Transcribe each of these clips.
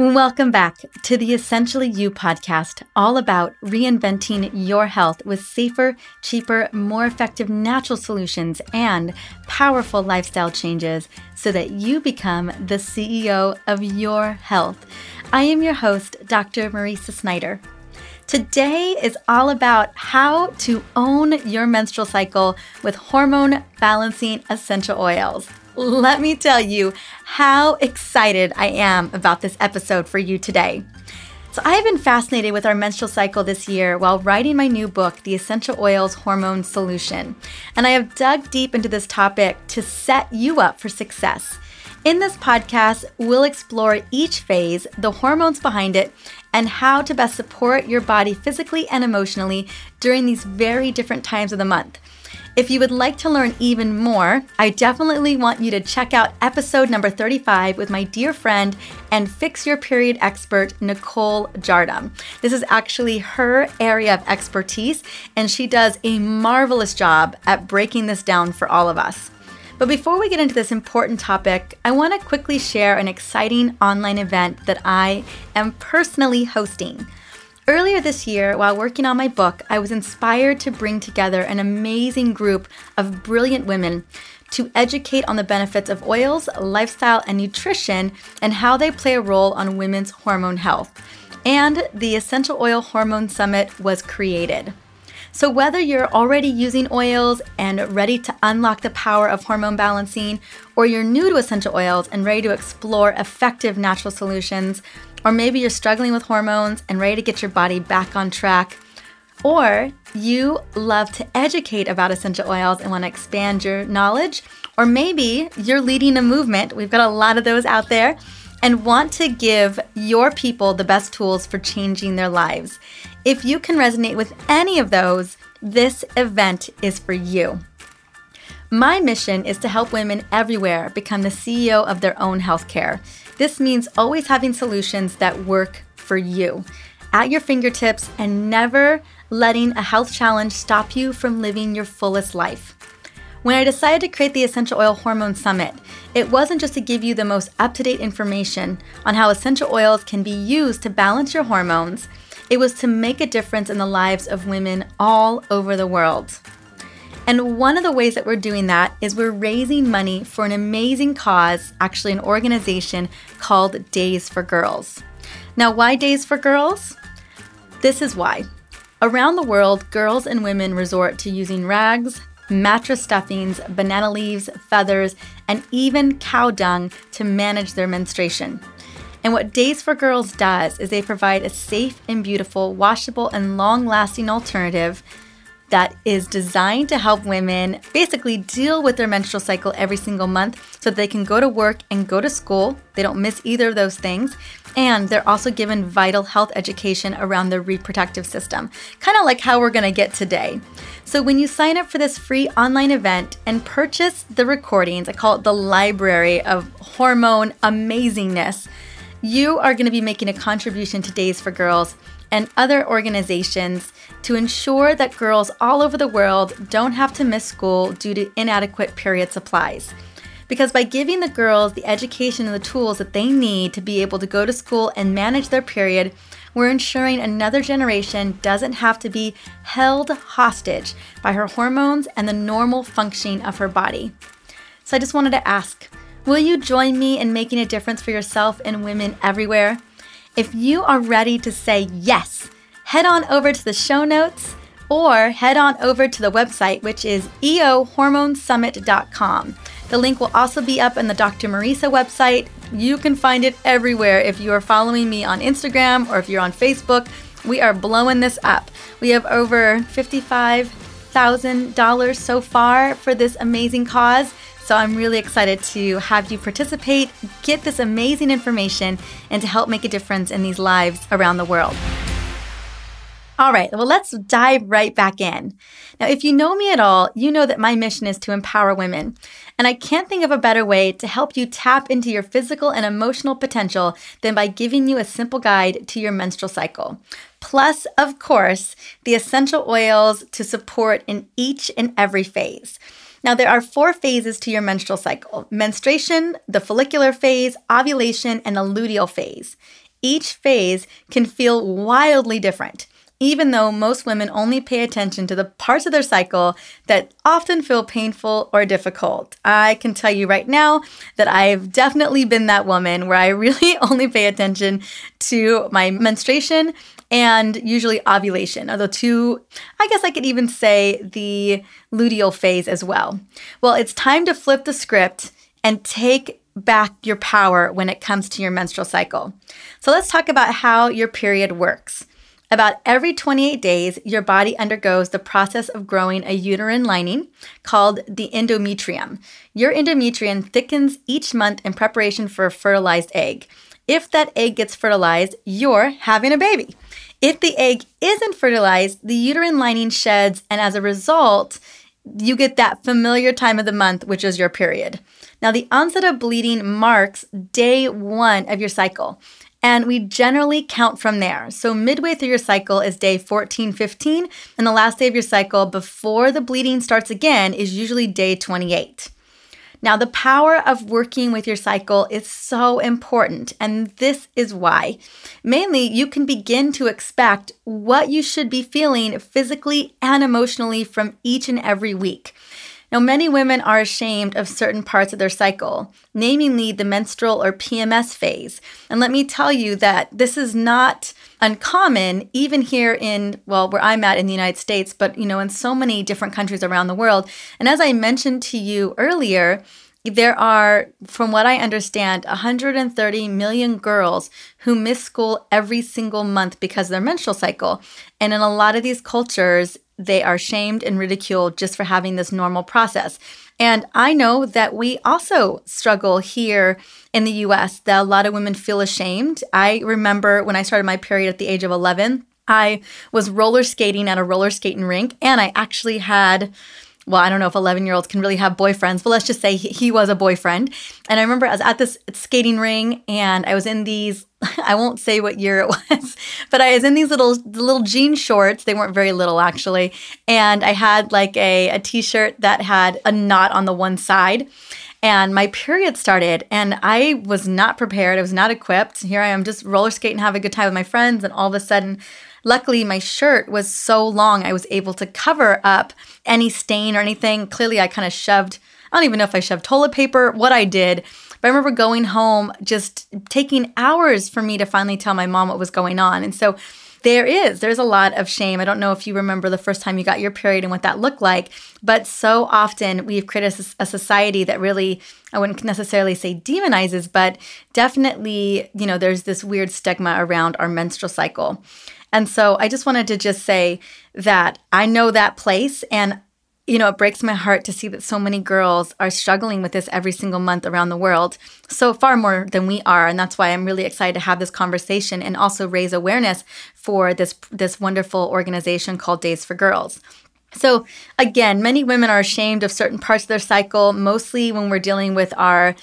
Welcome back to the Essentially You podcast, all about reinventing your health with safer, cheaper, more effective natural solutions and powerful lifestyle changes so that you become the CEO of your health. I am your host, Dr. Mariza Snyder. Today is all about how to own your menstrual cycle with hormone balancing essential oils let me tell you how excited I am about this episode for you today. So, I have been fascinated with our menstrual cycle this year while writing my new book, The Essential Oils Hormone Solution. And I have dug deep into this topic to set you up for success. In this podcast, we'll explore each phase, the hormones behind it, and how to best support your body physically and emotionally during these very different times of the month. If you would like to learn even more, I definitely want you to check out episode number 35 with my dear friend and fix your period expert, Nicole Jardim. This is actually her area of expertise, and she does a marvelous job at breaking this down for all of us. But before we get into this important topic, I want to quickly share an exciting online event that I am personally hosting. Earlier this year, while working on my book, I was inspired to bring together an amazing group of brilliant women to educate on the benefits of oils, lifestyle, and nutrition and how they play a role on women's hormone health. And the Essential Oil Hormone Summit was created. So, whether you're already using oils and ready to unlock the power of hormone balancing, or you're new to essential oils and ready to explore effective natural solutions, or maybe you're struggling with hormones and ready to get your body back on track. Or you love to educate about essential oils and want to expand your knowledge. Or maybe you're leading a movement, we've got a lot of those out there, and want to give your people the best tools for changing their lives. If you can resonate with any of those, this event is for you. My mission is to help women everywhere become the CEO of their own healthcare. This means always having solutions that work for you at your fingertips and never letting a health challenge stop you from living your fullest life. When I decided to create the Essential Oil Hormone Summit, it wasn't just to give you the most up to date information on how essential oils can be used to balance your hormones, it was to make a difference in the lives of women all over the world. And one of the ways that we're doing that is we're raising money for an amazing cause, actually, an organization called Days for Girls. Now, why Days for Girls? This is why. Around the world, girls and women resort to using rags, mattress stuffings, banana leaves, feathers, and even cow dung to manage their menstruation. And what Days for Girls does is they provide a safe and beautiful, washable, and long lasting alternative that is designed to help women basically deal with their menstrual cycle every single month so they can go to work and go to school. They don't miss either of those things. And they're also given vital health education around their reproductive system, kind of like how we're going to get today. So, when you sign up for this free online event and purchase the recordings, I call it the library of hormone amazingness, you are going to be making a contribution to Days for Girls and other organizations to ensure that girls all over the world don't have to miss school due to inadequate period supplies. Because by giving the girls the education and the tools that they need to be able to go to school and manage their period, we're ensuring another generation doesn't have to be held hostage by her hormones and the normal functioning of her body. So I just wanted to ask will you join me in making a difference for yourself and women everywhere? If you are ready to say yes, head on over to the show notes or head on over to the website, which is eohormonesummit.com. The link will also be up in the Dr. Mariza website. You can find it everywhere if you are following me on Instagram or if you're on Facebook. We are blowing this up. We have over $55,000 so far for this amazing cause. So I'm really excited to have you participate, get this amazing information, and to help make a difference in these lives around the world. All right, well, let's dive right back in. Now, if you know me at all, you know that my mission is to empower women. And I can't think of a better way to help you tap into your physical and emotional potential than by giving you a simple guide to your menstrual cycle. Plus, of course, the essential oils to support in each and every phase. Now, there are four phases to your menstrual cycle menstruation, the follicular phase, ovulation, and the luteal phase. each phase can feel wildly different even though most women only pay attention to the parts of their cycle that often feel painful or difficult. I can tell you right now that I've definitely been that woman where I really only pay attention to my menstruation and usually ovulation are the two, I guess I could even say the luteal phase as well. Well, it's time to flip the script and take back your power when it comes to your menstrual cycle. So let's talk about how your period works. About every 28 days, your body undergoes the process of growing a uterine lining called the endometrium. Your endometrium thickens each month in preparation for a fertilized egg. If that egg gets fertilized, you're having a baby. If the egg isn't fertilized, the uterine lining sheds, and as a result, you get that familiar time of the month, which is your period. Now, the onset of bleeding marks day one of your cycle. And we generally count from there. So, midway through your cycle is day 14, 15, and the last day of your cycle before the bleeding starts again is usually day 28. Now, the power of working with your cycle is so important, and this is why. Mainly, you can begin to expect what you should be feeling physically and emotionally from each and every week. Now, many women are ashamed of certain parts of their cycle, namely the menstrual or PMS phase. And let me tell you that this is not uncommon even here in well where I'm at in the United States but you know in so many different countries around the world and as I mentioned to you earlier there are, from what I understand, 130 million girls who miss school every single month because of their menstrual cycle. And in a lot of these cultures, they are shamed and ridiculed just for having this normal process. And I know that we also struggle here in the US, that a lot of women feel ashamed. I remember when I started my period at the age of 11, I was roller skating at a roller skating rink, and I actually had well, I don't know if 11 year olds can really have boyfriends, but let's just say he, he, was a boyfriend. And I remember I was at this skating ring and I was in these, I won't say what year it was, but I was in these little, little jean shorts. They weren't very little actually. And I had like a, a t shirt that had a knot on the one side. And my period started and I was not prepared. I was not equipped. Here I am just roller skating, having a good time with my friends. And all of a sudden, Luckily, my shirt was so long, I was able to cover up any stain or anything. Clearly, I kind of shoved, I don't even know if I shoved toilet paper, what I did. But I remember going home, just taking hours for me to finally tell my mom what was going on. And so there is, there's a lot of shame. I don't know if you remember the first time you got your period and what that looked like, but so often we've created a society that really, I wouldn't necessarily say demonizes, but definitely, you know, there's this weird stigma around our menstrual cycle. And so I just wanted to just say that I know that place and you know, it breaks my heart to see that so many girls are struggling with this every single month around the world, so far more than we are, and that's why I'm really excited to have this conversation and also raise awareness for this this wonderful organization called Days for Girls. So, again, many women are ashamed of certain parts of their cycle, mostly when we're dealing with our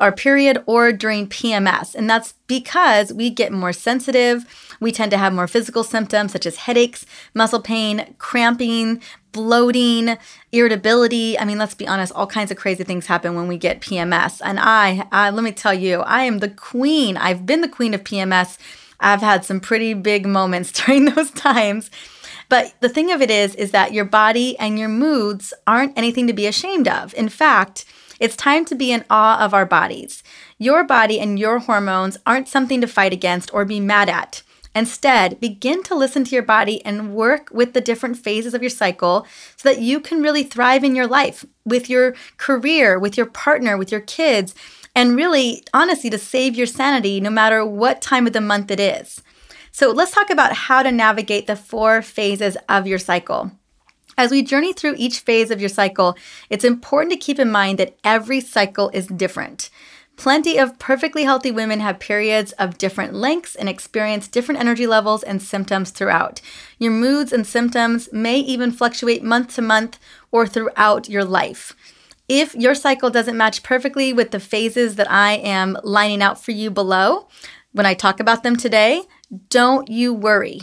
our period or during PMS. And that's because we get more sensitive. We tend to have more physical symptoms such as headaches, muscle pain, cramping, bloating, irritability. I mean, let's be honest, all kinds of crazy things happen when we get PMS. And I, I let me tell you, I am the queen. I've been the queen of PMS. I've had some pretty big moments during those times. But the thing of it is, is that your body and your moods aren't anything to be ashamed of. In fact, it's time to be in awe of our bodies. Your body and your hormones aren't something to fight against or be mad at. Instead, begin to listen to your body and work with the different phases of your cycle so that you can really thrive in your life, with your career, with your partner, with your kids, and really, honestly, to save your sanity no matter what time of the month it is. So, let's talk about how to navigate the four phases of your cycle. As we journey through each phase of your cycle, it's important to keep in mind that every cycle is different. Plenty of perfectly healthy women have periods of different lengths and experience different energy levels and symptoms throughout. Your moods and symptoms may even fluctuate month to month or throughout your life. If your cycle doesn't match perfectly with the phases that I am lining out for you below, when I talk about them today, don't you worry.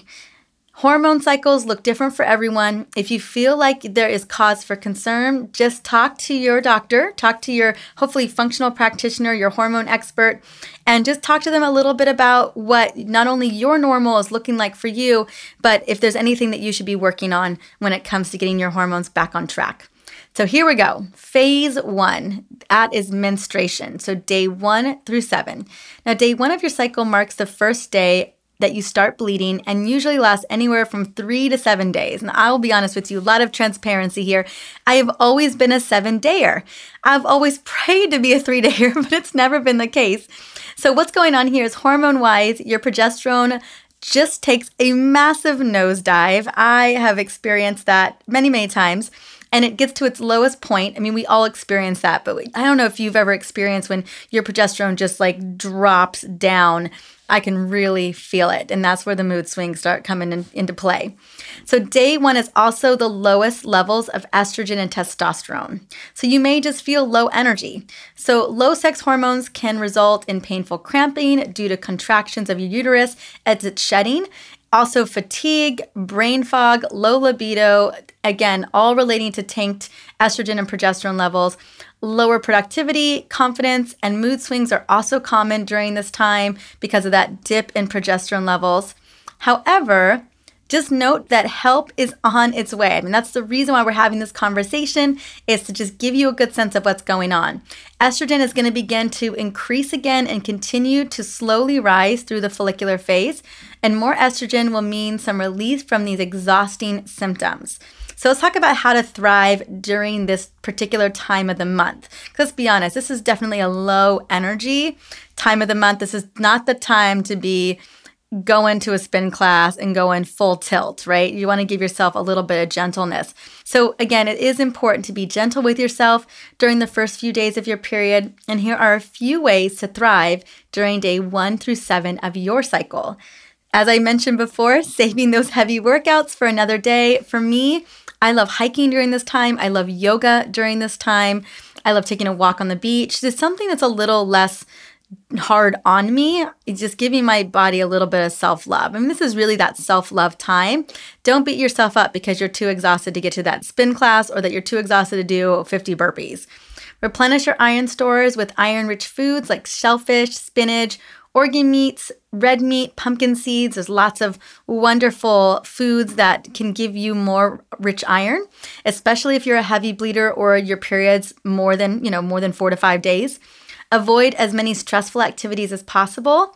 Hormone cycles look different for everyone. If you feel like there is cause for concern, just talk to your doctor, talk to your hopefully functional practitioner, your hormone expert, and just talk to them a little bit about what not only your normal is looking like for you, but if there's anything that you should be working on when it comes to getting your hormones back on track. So here we go. Phase one, that is menstruation. So day one through seven. Now, day one of your cycle marks the first day that you start bleeding and usually lasts anywhere from three to seven days. And I will be honest with you, a lot of transparency here. I have always been a seven dayer. I've always prayed to be a three dayer, but it's never been the case. So, what's going on here is hormone wise, your progesterone just takes a massive nosedive. I have experienced that many, many times and it gets to its lowest point. I mean, we all experience that, but I don't know if you've ever experienced when your progesterone just like drops down. I can really feel it. And that's where the mood swings start coming in, into play. So, day one is also the lowest levels of estrogen and testosterone. So, you may just feel low energy. So, low sex hormones can result in painful cramping due to contractions of your uterus as it's shedding. Also, fatigue, brain fog, low libido, again, all relating to tanked estrogen and progesterone levels. Lower productivity, confidence, and mood swings are also common during this time because of that dip in progesterone levels. However, just note that help is on its way. I mean, that's the reason why we're having this conversation is to just give you a good sense of what's going on. Estrogen is going to begin to increase again and continue to slowly rise through the follicular phase, and more estrogen will mean some relief from these exhausting symptoms. So let's talk about how to thrive during this particular time of the month. Let's be honest, this is definitely a low energy time of the month. This is not the time to be go into a spin class and go in full tilt, right? You want to give yourself a little bit of gentleness. So, again, it is important to be gentle with yourself during the first few days of your period. And here are a few ways to thrive during day one through seven of your cycle. As I mentioned before, saving those heavy workouts for another day. For me, I love hiking during this time. I love yoga during this time. I love taking a walk on the beach. Just something that's a little less hard on me. It's just giving my body a little bit of self love. Mean, this is really that self love time. Don't beat yourself up because you're too exhausted to get to that spin class or that you're too exhausted to do 50 burpees. Replenish your iron stores with iron rich foods like shellfish, spinach, organ meats, red meat, pumpkin seeds. There's lots of wonderful foods that can give you more rich iron, especially if you're a heavy bleeder or your periods more than, you know, more than 4 to 5 days. Avoid as many stressful activities as possible.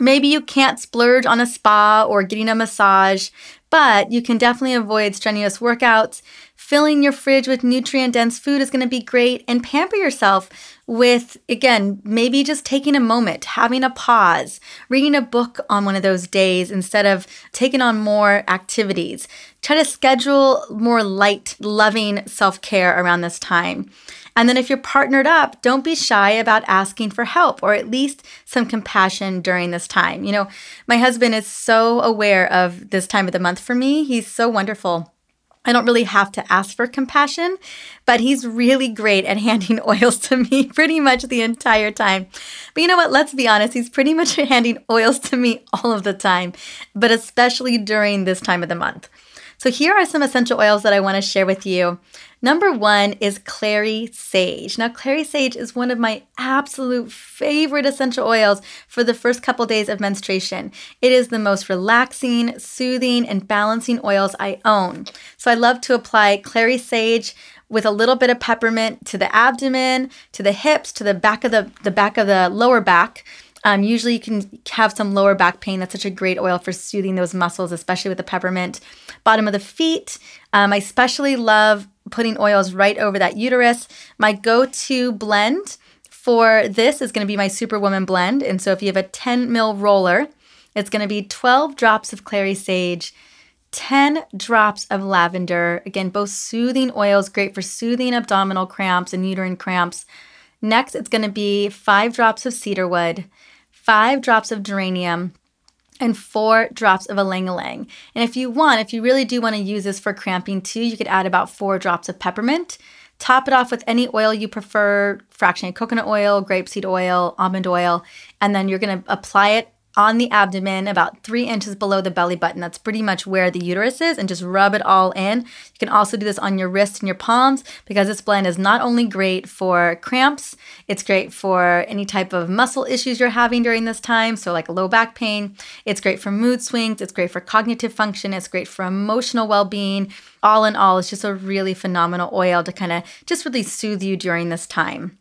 Maybe you can't splurge on a spa or getting a massage, but you can definitely avoid strenuous workouts. Filling your fridge with nutrient dense food is going to be great and pamper yourself with, again, maybe just taking a moment, having a pause, reading a book on one of those days instead of taking on more activities. Try to schedule more light, loving self care around this time. And then if you're partnered up, don't be shy about asking for help or at least some compassion during this time. You know, my husband is so aware of this time of the month for me. He's so wonderful. I don't really have to ask for compassion, but he's really great at handing oils to me pretty much the entire time. But you know what? Let's be honest, he's pretty much handing oils to me all of the time, but especially during this time of the month. So, here are some essential oils that I want to share with you. Number one is clary sage. Now, clary sage is one of my absolute favorite essential oils for the first couple days of menstruation. It is the most relaxing, soothing, and balancing oils I own. So, I love to apply clary sage with a little bit of peppermint to the abdomen, to the hips, to the back of the, the back of the lower back. Um, usually, you can have some lower back pain. That's such a great oil for soothing those muscles, especially with the peppermint. Bottom of the feet. Um, I especially love putting oils right over that uterus. My go to blend for this is going to be my Superwoman blend. And so, if you have a 10 mil roller, it's going to be 12 drops of clary sage. 10 drops of lavender. Again, both soothing oils, great for soothing abdominal cramps and uterine cramps. Next, it's going to be five drops of cedarwood, five drops of geranium, and four drops of ylang ylang. And if you want, if you really do want to use this for cramping too, you could add about four drops of peppermint. Top it off with any oil you prefer fractionated coconut oil, grapeseed oil, almond oil, and then you're going to apply it on the abdomen, about three inches below the belly button. That's pretty much where the uterus is, and just rub it all in. You can also do this on your wrists and your palms because this blend is not only great for cramps, it's great for any type of muscle issues you're having during this time, so like low back pain. It's great for mood swings, it's great for cognitive function, it's great for emotional well being. All in all, it's just a really phenomenal oil to kind of just really soothe you during this time.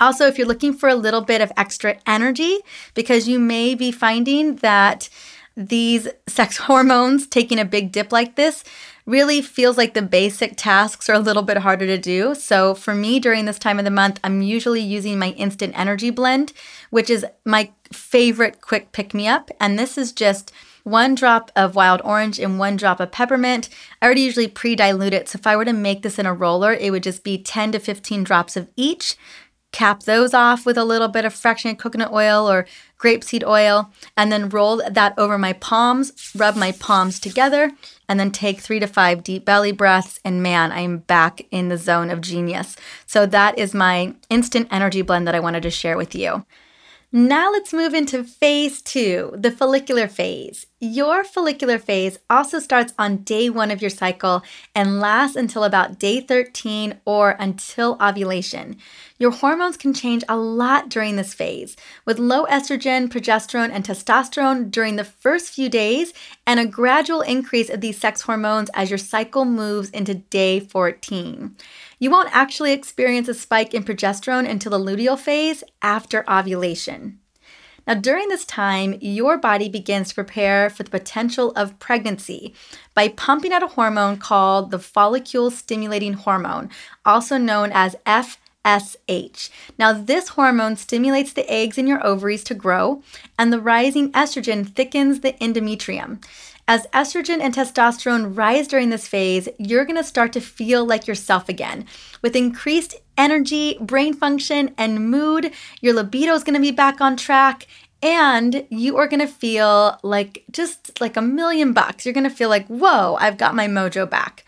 Also, if you're looking for a little bit of extra energy, because you may be finding that these sex hormones taking a big dip like this really feels like the basic tasks are a little bit harder to do. So, for me, during this time of the month, I'm usually using my instant energy blend, which is my favorite quick pick me up. And this is just one drop of wild orange and one drop of peppermint. I already usually pre dilute it. So, if I were to make this in a roller, it would just be 10 to 15 drops of each cap those off with a little bit of fractionated coconut oil or grapeseed oil, and then roll that over my palms, rub my palms together, and then take three to five deep belly breaths. And man, I am back in the zone of genius. So, that is my instant energy blend that I wanted to share with you. Now let's move into phase two, the follicular phase. Your follicular phase also starts on day one of your cycle and lasts until about day 13 or until ovulation. Your hormones can change a lot during this phase, with low estrogen, progesterone, and testosterone during the first few days, and a gradual increase of these sex hormones as your cycle moves into day 14. You won't actually experience a spike in progesterone until the luteal phase after ovulation. Now, during this time, your body begins to prepare for the potential of pregnancy by pumping out a hormone called the follicle stimulating hormone, also known as FSH. Now, this hormone stimulates the eggs in your ovaries to grow, and the rising estrogen thickens the endometrium. As estrogen and testosterone rise during this phase, you're gonna start to feel like yourself again. With increased energy, brain function, and mood, your libido is gonna be back on track. And you are gonna feel like just like a million bucks. You're gonna feel like, whoa, I've got my mojo back.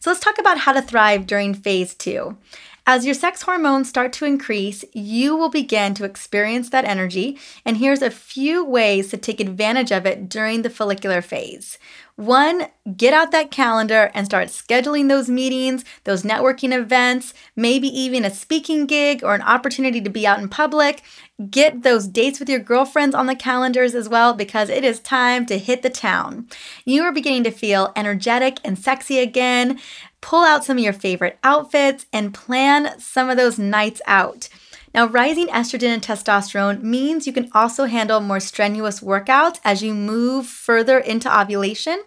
So let's talk about how to thrive during phase two. As your sex hormones start to increase, you will begin to experience that energy. And here's a few ways to take advantage of it during the follicular phase. One, get out that calendar and start scheduling those meetings, those networking events, maybe even a speaking gig or an opportunity to be out in public. Get those dates with your girlfriends on the calendars as well because it is time to hit the town. You are beginning to feel energetic and sexy again pull out some of your favorite outfits, and plan some of those nights out. Now, rising estrogen and testosterone means you can also handle more strenuous workouts as you move further into ovulation.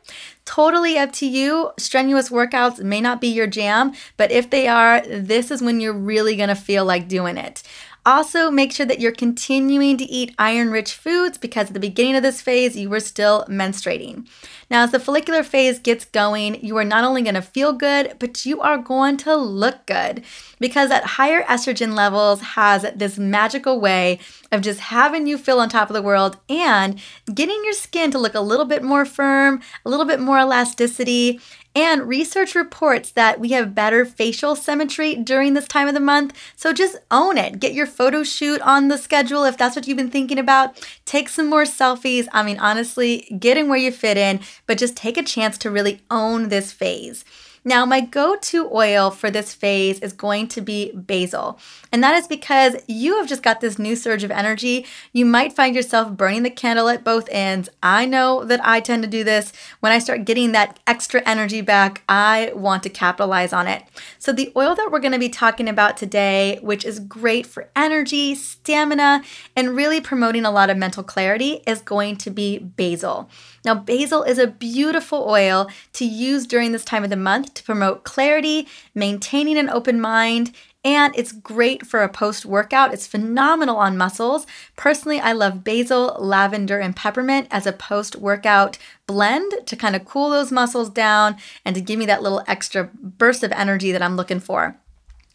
Totally up to you. Strenuous workouts may not be your jam, but if they are, this is when you're really gonna feel like doing it. Also, make sure that you're continuing to eat iron rich foods because at the beginning of this phase, you were still menstruating. Now, as the follicular phase gets going, you are not only going to feel good, but you are going to look good because at higher estrogen levels has this magical way of just having you feel on top of the world and getting your skin to look a little bit more firm, a little bit more elasticity, and research reports that we have better facial symmetry during this time of the month. So just own it. Get your photo shoot on the schedule if that's what you've been thinking about. Take some more selfies. I mean, honestly, get in where you fit in, but just take a chance to really own this phase. Now, my go to oil for this phase is going to be basil. And that is because you have just got this new surge of energy. You might find yourself burning the candle at both ends. I know that I tend to do this. When I start getting that extra energy back, I want to capitalize on it. So, the oil that we're going to be talking about today, which is great for energy, stamina, and really promoting a lot of mental clarity, is going to be basil. Now, basil is a beautiful oil to use during this time of the month to promote clarity, maintaining an open mind, and it's great for a post workout. It's phenomenal on muscles. Personally, I love basil, lavender, and peppermint as a post workout blend to kind of cool those muscles down and to give me that little extra burst of energy that I'm looking for.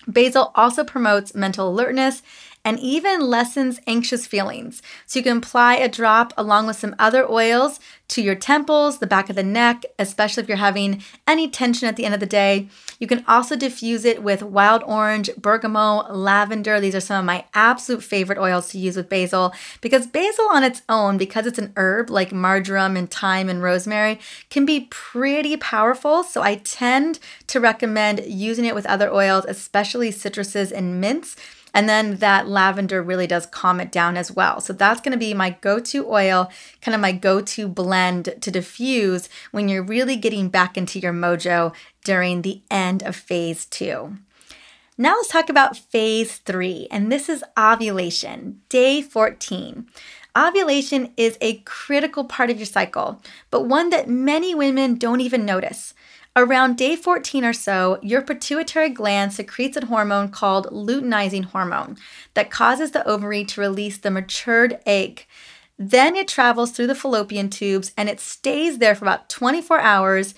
Basil also promotes mental alertness and even lessens anxious feelings. So you can apply a drop along with some other oils to your temples, the back of the neck, especially if you're having any tension at the end of the day. You can also diffuse it with wild orange, bergamot, lavender. These are some of my absolute favorite oils to use with basil because basil on its own, because it's an herb like marjoram and thyme and rosemary, can be pretty powerful. So I tend to recommend using it with other oils, especially citruses and mints and then that lavender really does calm it down as well. So that's going to be my go to oil, kind of my go to blend to diffuse when you're really getting back into your mojo during the end of phase two. Now let's talk about phase three, and this is ovulation, day 14. Ovulation is a critical part of your cycle, but one that many women don't even notice. Around day 14 or so, your pituitary gland secretes a hormone called luteinizing hormone that causes the ovary to release the matured egg. Then it travels through the fallopian tubes and it stays there for about 24 hours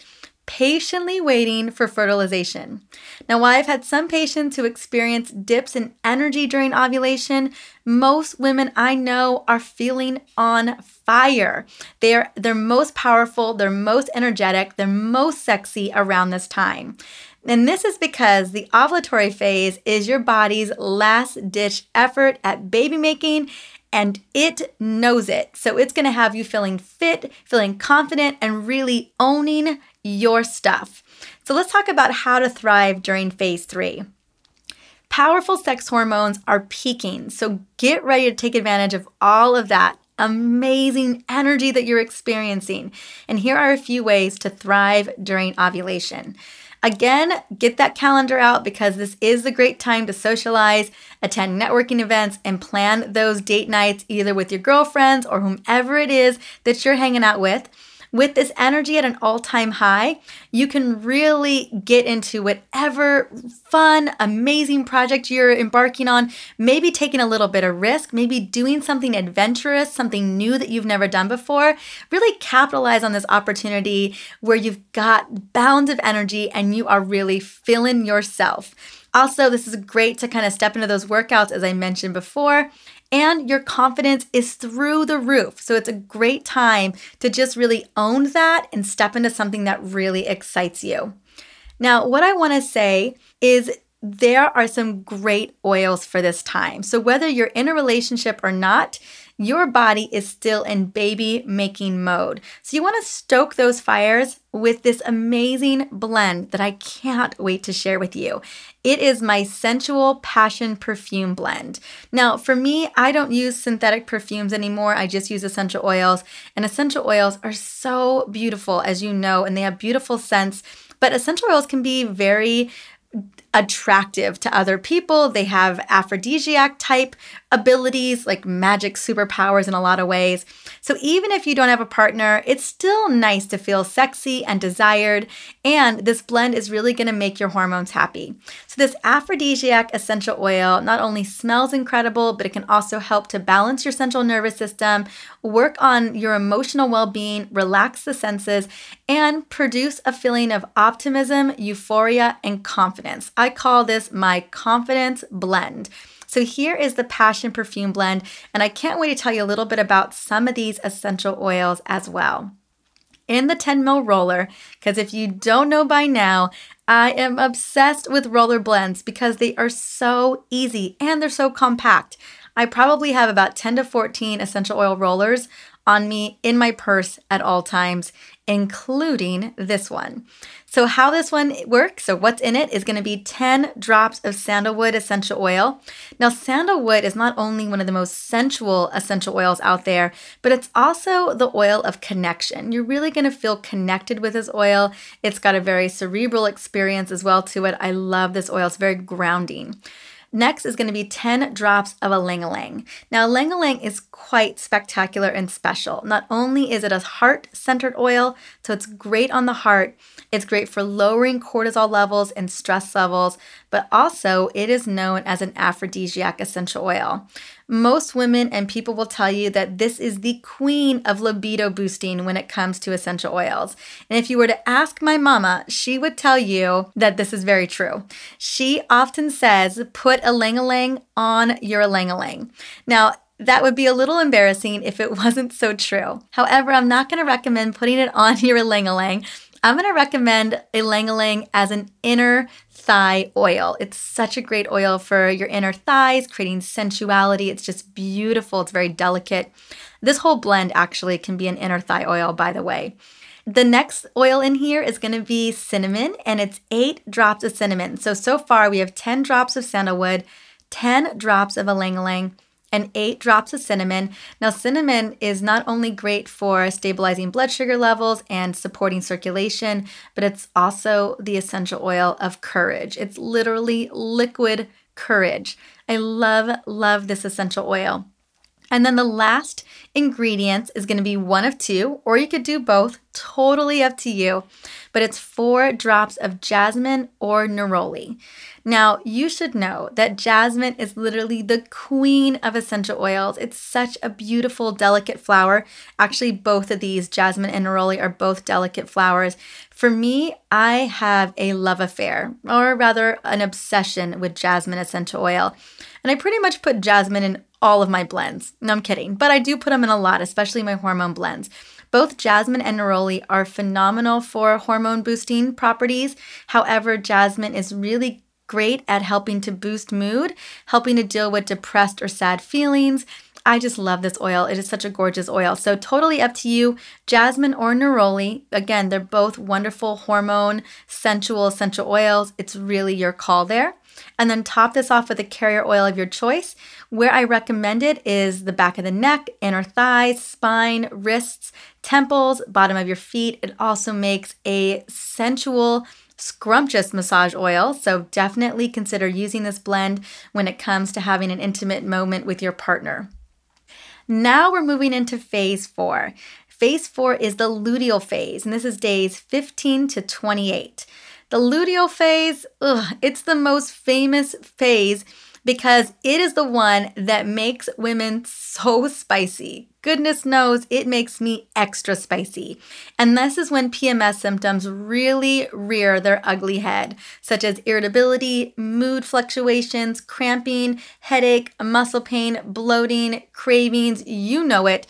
patiently waiting for fertilization. Now, while I've had some patients who experience dips in energy during ovulation, most women I know are feeling on fire. They're they're most powerful, they're most energetic, they're most sexy around this time. And this is because the ovulatory phase is your body's last ditch effort at baby making and it knows it. So it's going to have you feeling fit, feeling confident, and really owning your stuff. So let's talk about how to thrive during phase three. Powerful sex hormones are peaking, so get ready to take advantage of all of that amazing energy that you're experiencing. And here are a few ways to thrive during ovulation. Again, get that calendar out because this is the great time to socialize, attend networking events, and plan those date nights either with your girlfriends or whomever it is that you're hanging out with. With this energy at an all time high, you can really get into whatever fun, amazing project you're embarking on. Maybe taking a little bit of risk, maybe doing something adventurous, something new that you've never done before. Really capitalize on this opportunity where you've got bounds of energy and you are really feeling yourself. Also, this is great to kind of step into those workouts, as I mentioned before, and your confidence is through the roof. So it's a great time to just really own that and step into something that really excites you. Now, what I want to say is there are some great oils for this time. So, whether you're in a relationship or not, your body is still in baby making mode. So, you want to stoke those fires with this amazing blend that I can't wait to share with you. It is my sensual passion perfume blend. Now, for me, I don't use synthetic perfumes anymore. I just use essential oils, and essential oils are so beautiful, as you know, and they have beautiful scents. But essential oils can be very attractive to other people. They have aphrodisiac type abilities, like magic superpowers in a lot of ways. So even if you don't have a partner, it's still nice to feel sexy and desired. And this blend is really going to make your hormones happy. So this aphrodisiac essential oil not only smells incredible, but it can also help to balance your central nervous system, work on your emotional well being, relax the senses, and produce a feeling of optimism, euphoria, and confidence. I call this my confidence blend. So here is the Passion Perfume Blend, and I can't wait to tell you a little bit about some of these essential oils as well. In the 10 ml roller, because if you don't know by now, I am obsessed with roller blends because they are so easy and they're so compact. I probably have about 10 to 14 essential oil rollers on me in my purse at all times, including this one. So, how this one works, so what's in it is going to be 10 drops of sandalwood essential oil. Now, sandalwood is not only one of the most sensual essential oils out there, but it's also the oil of connection. You're really going to feel connected with this oil. It's got a very cerebral experience as well to it. I love this oil, it's very grounding. Next is going to be 10 drops of a ylang. Now, ylang is quite spectacular and special. Not only is it a heart centered oil, so it's great on the heart, it's great for lowering cortisol levels and stress levels, but also it is known as an aphrodisiac essential oil. Most women and people will tell you that this is the queen of libido boosting when it comes to essential oils. And if you were to ask my mama, she would tell you that this is very true. She often says, put a lang lang on your lang lang. Now, that would be a little embarrassing if it wasn't so true. However, I'm not going to recommend putting it on your lang lang. I'm going to recommend a ylang as an inner thigh oil. It's such a great oil for your inner thighs, creating sensuality. It's just beautiful. It's very delicate. This whole blend actually can be an inner thigh oil, by the way. The next oil in here is going to be cinnamon, and it's eight drops of cinnamon. So, so far we have 10 drops of sandalwood, 10 drops of ylang ylang, and eight drops of cinnamon. Now, cinnamon is not only great for stabilizing blood sugar levels and supporting circulation, but it's also the essential oil of courage. It's literally liquid courage. I love, love this essential oil. And then the last ingredients is going to be one of two, or you could do both, totally up to you. But it's four drops of jasmine or neroli. Now, you should know that jasmine is literally the queen of essential oils. It's such a beautiful, delicate flower. Actually, both of these, jasmine and neroli, are both delicate flowers. For me, I have a love affair, or rather, an obsession with jasmine essential oil. And I pretty much put jasmine in all of my blends. No, I'm kidding, but I do put them in a lot, especially my hormone blends. Both jasmine and neroli are phenomenal for hormone boosting properties. However, jasmine is really great at helping to boost mood, helping to deal with depressed or sad feelings. I just love this oil. It is such a gorgeous oil. So, totally up to you. Jasmine or neroli. Again, they're both wonderful hormone, sensual essential oils. It's really your call there. And then top this off with a carrier oil of your choice. Where I recommend it is the back of the neck, inner thighs, spine, wrists, temples, bottom of your feet. It also makes a sensual, scrumptious massage oil. So definitely consider using this blend when it comes to having an intimate moment with your partner. Now we're moving into phase four. Phase four is the luteal phase, and this is days 15 to 28. The luteal phase, ugh, it's the most famous phase because it is the one that makes women so spicy. Goodness knows it makes me extra spicy. And this is when PMS symptoms really rear their ugly head, such as irritability, mood fluctuations, cramping, headache, muscle pain, bloating, cravings you know it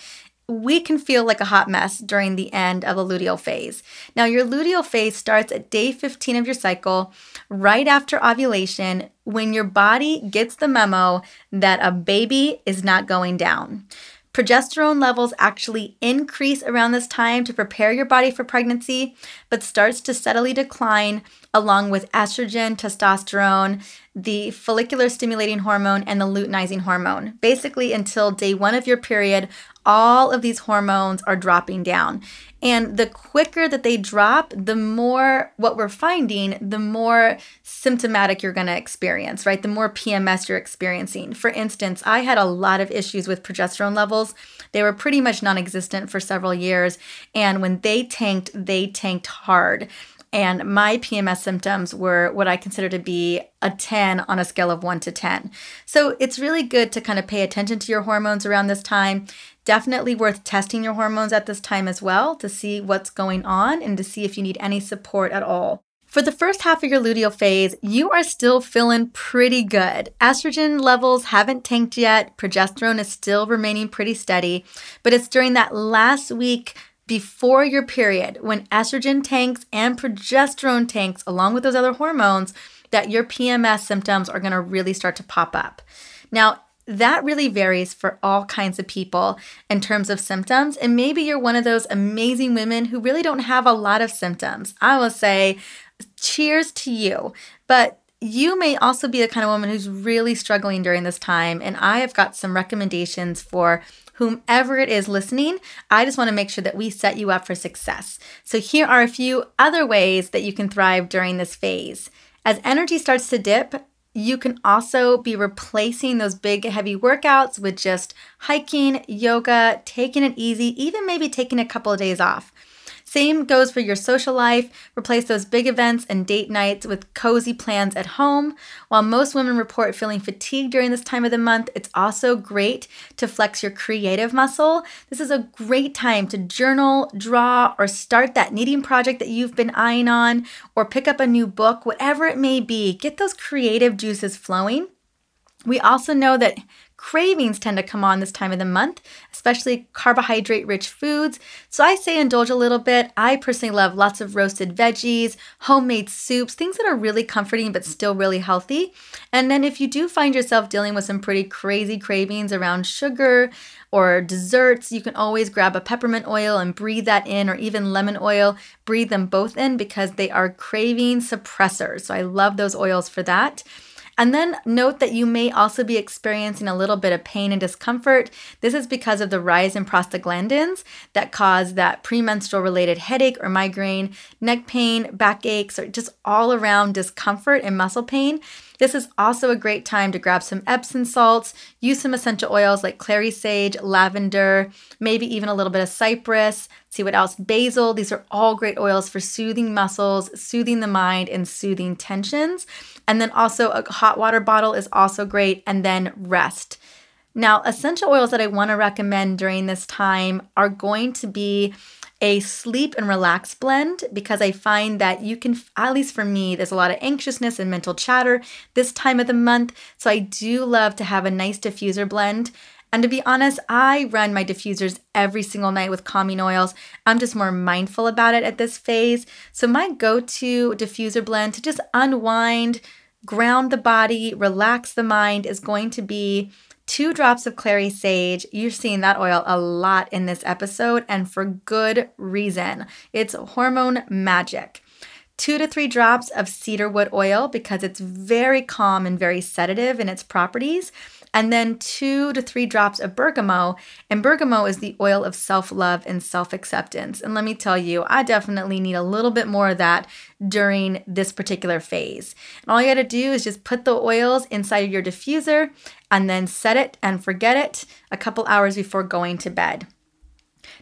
we can feel like a hot mess during the end of the luteal phase. Now, your luteal phase starts at day 15 of your cycle, right after ovulation, when your body gets the memo that a baby is not going down. Progesterone levels actually increase around this time to prepare your body for pregnancy, but starts to steadily decline along with estrogen, testosterone, the follicular stimulating hormone, and the luteinizing hormone. Basically, until day one of your period, all of these hormones are dropping down. And the quicker that they drop, the more what we're finding, the more symptomatic you're going to experience, right? The more PMS you're experiencing. For instance, I had a lot of issues with progesterone levels. They were pretty much non existent for several years. And when they tanked, they tanked hard. And my PMS symptoms were what I consider to be a 10 on a scale of 1 to 10. So it's really good to kind of pay attention to your hormones around this time. Definitely worth testing your hormones at this time as well to see what's going on and to see if you need any support at all. For the first half of your luteal phase, you are still feeling pretty good. Estrogen levels haven't tanked yet, progesterone is still remaining pretty steady, but it's during that last week before your period, when estrogen tanks and progesterone tanks, along with those other hormones, that your PMS symptoms are going to really start to pop up. Now, that really varies for all kinds of people in terms of symptoms. And maybe you're one of those amazing women who really don't have a lot of symptoms. I will say, cheers to you. But you may also be the kind of woman who's really struggling during this time. And I have got some recommendations for whomever it is listening, I just want to make sure that we set you up for success. So, here are a few other ways that you can thrive during this phase. As energy starts to dip, you can also be replacing those big, heavy workouts with just hiking, yoga, taking it easy, even maybe taking a couple of days off. Same goes for your social life. Replace those big events and date nights with cozy plans at home. While most women report feeling fatigued during this time of the month, it's also great to flex your creative muscle. This is a great time to journal, draw, or start that knitting project that you've been eyeing on, or pick up a new book, whatever it may be. Get those creative juices flowing. We also know that cravings tend to come on this time of the month, especially carbohydrate rich foods. So I say indulge a little bit. I personally love lots of roasted veggies, homemade soups, things that are really comforting but still really healthy. And then if you do find yourself dealing with some pretty crazy cravings around sugar, or desserts, you can always grab a peppermint oil and breathe that in, or even lemon oil. Breathe them both in because they are craving suppressors. So I love those oils for that. And then note that you may also be experiencing a little bit of pain and discomfort. This is because of the rise in prostaglandins that cause that premenstrual related headache or migraine, neck pain, back aches, or just all around discomfort and muscle pain. This is also a great time to grab some Epsom salts, use some essential oils like clary sage, lavender, maybe even a little bit of cypress. See what else? Basil. These are all great oils for soothing muscles, soothing the mind, and soothing tensions. And then also a hot water bottle is also great. And then rest. Now, essential oils that I want to recommend during this time are going to be a sleep and relax blend because I find that you can, at least for me, there's a lot of anxiousness and mental chatter this time of the month. So I do love to have a nice diffuser blend. And to be honest, I run my diffusers every single night with calming oils. I'm just more mindful about it at this phase. So, my go to diffuser blend to just unwind, ground the body, relax the mind is going to be two drops of clary sage. You're seeing that oil a lot in this episode, and for good reason. It's hormone magic. Two to three drops of cedarwood oil because it's very calm and very sedative in its properties and then two to three drops of bergamot. And bergamot is the oil of self love and self acceptance. And let me tell you, I definitely need a little bit more of that during this particular phase. And all you got to do is just put the oils inside of your diffuser and then set it and forget it a couple hours before going to bed.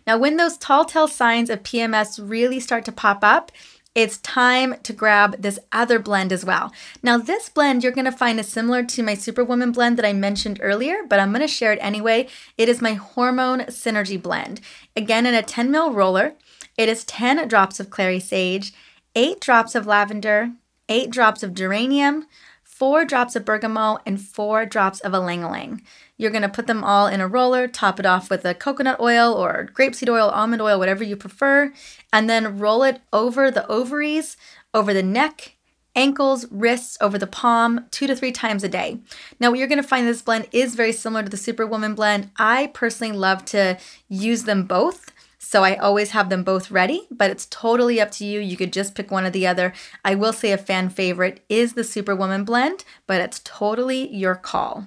Now, when those tall tale signs of PMS really start to pop up, it's time to grab this other blend as well. Now, this blend you're gonna find is similar to my Superwoman blend that I mentioned earlier, but I'm gonna share it anyway. It is my Hormone Synergy blend. Again, in a 10 ml roller, it is 10 drops of clary sage, 8 drops of lavender, 8 drops of geranium, 4 drops of bergamot, and 4 drops of ylang ylang. You're going to put them all in a roller, top it off with a coconut oil or grapeseed oil, almond oil, whatever you prefer, and then roll it over the ovaries, over the neck, ankles, wrists, over the palm, two to three times a day. Now, what you're going to find this blend is very similar to the Superwoman blend. I personally love to use them both. So I always have them both ready, but it's totally up to you. You could just pick one or the other. I will say a fan favorite is the Superwoman blend, but it's totally your call.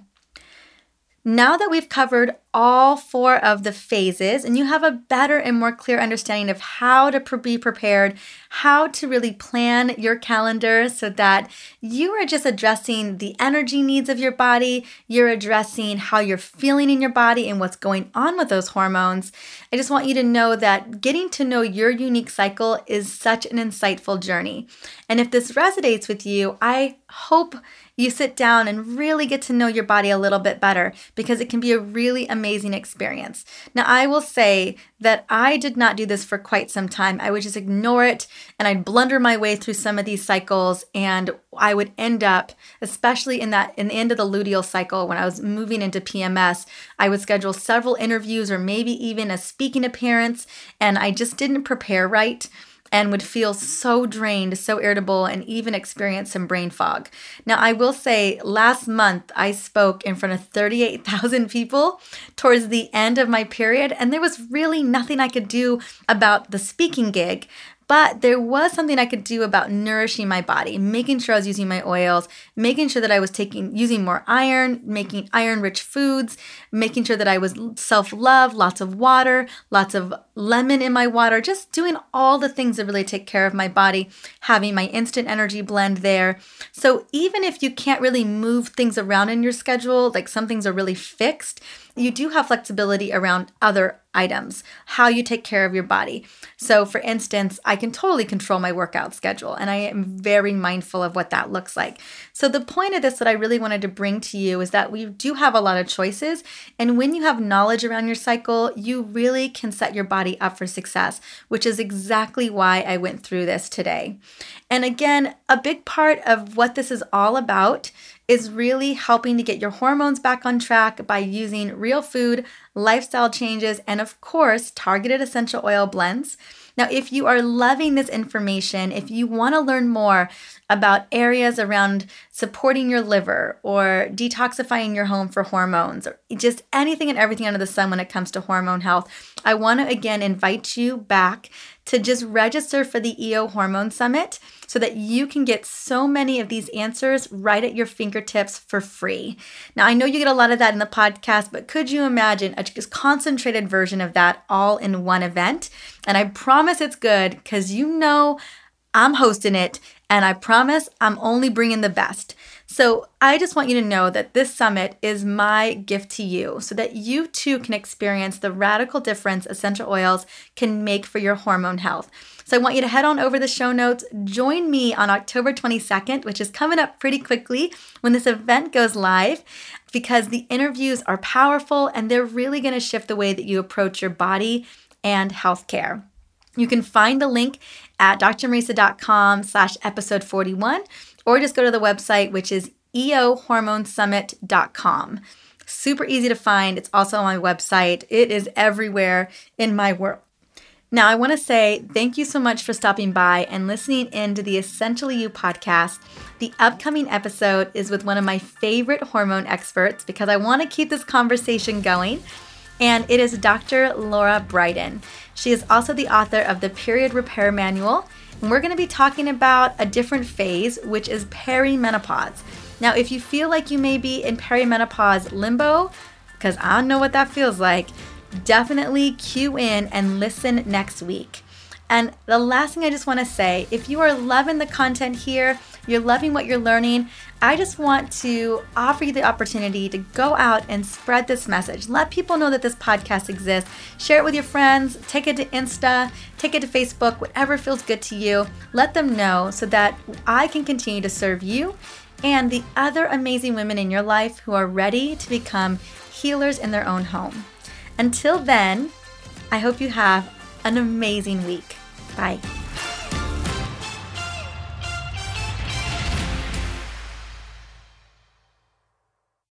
Now that we've covered all four of the phases and you have a better and more clear understanding of how to pre- be prepared, how to really plan your calendar so that you are just addressing the energy needs of your body, you're addressing how you're feeling in your body and what's going on with those hormones. I just want you to know that getting to know your unique cycle is such an insightful journey. And if this resonates with you, I hope you sit down and really get to know your body a little bit better because it can be a really amazing experience. Now, I will say that I did not do this for quite some time. I would just ignore it and I'd blunder my way through some of these cycles and I would end up, especially in that in the end of the luteal cycle when I was moving into PMS, I would schedule several interviews or maybe even a speaking appearance and I just didn't prepare right and would feel so drained, so irritable, and even experience some brain fog. Now, I will say, last month I spoke in front of 38,000 people towards the end of my period, and there was really nothing I could do about the speaking gig. But there was something I could do about nourishing my body, making sure I was using my oils, making sure that I was taking using more iron, making iron rich foods, making sure that I was self-love, lots of water, lots of lemon in my water, just doing all the things that really take care of my body, having my instant energy blend there. So even if you can't really move things around in your schedule, like some things are really fixed, you do have flexibility around other items, how you take care of your body. So, for instance, I can totally control my workout schedule and I am very mindful of what that looks like. So, the point of this that I really wanted to bring to you is that we do have a lot of choices. And when you have knowledge around your cycle, you really can set your body up for success, which is exactly why I went through this today. And again, a big part of what this is all about is really helping to get your hormones back on track by using real food, lifestyle changes, and of course, targeted essential oil blends. Now, if you are loving this information, if you want to learn more about areas around supporting your liver or detoxifying your home for hormones, or just anything and everything under the sun when it comes to hormone health, I want to again invite you back to just register for the EO Hormone Summit so that you can get so many of these answers right at your fingertips for free. Now, I know you get a lot of that in the podcast, but could you imagine a concentrated version of that all in one event? And I promise it's good because you know I'm hosting it and I promise I'm only bringing the best. So I just want you to know that this summit is my gift to you so that you too can experience the radical difference essential oils can make for your hormone health. So I want you to head on over the show notes. Join me on October 22nd, which is coming up pretty quickly when this event goes live, because the interviews are powerful and they're really going to shift the way that you approach your body and healthcare. You can find the link at drmariza.com slash episode 41, or just go to the website, which is eohormonesummit.com. Super easy to find. It's also on my website. It is everywhere in my world. Now, I want to say thank you so much for stopping by and listening in to the Essentially You podcast. The upcoming episode is with one of my favorite hormone experts because I want to keep this conversation going and it is Dr. Lara Briden. She is also the author of the Period Repair Manual, and we're going to be talking about a different phase, which is perimenopause. Now, if you feel like you may be in perimenopause limbo, because I know what that feels like, definitely cue in and listen next week. And the last thing I just want to say if you are loving the content here, you're loving what you're learning, I just want to offer you the opportunity to go out and spread this message. Let people know that this podcast exists. Share it with your friends, take it to Insta, take it to Facebook, whatever feels good to you. Let them know so that I can continue to serve you and the other amazing women in your life who are ready to become healers in their own home. Until then, I hope you have an amazing week. Bye.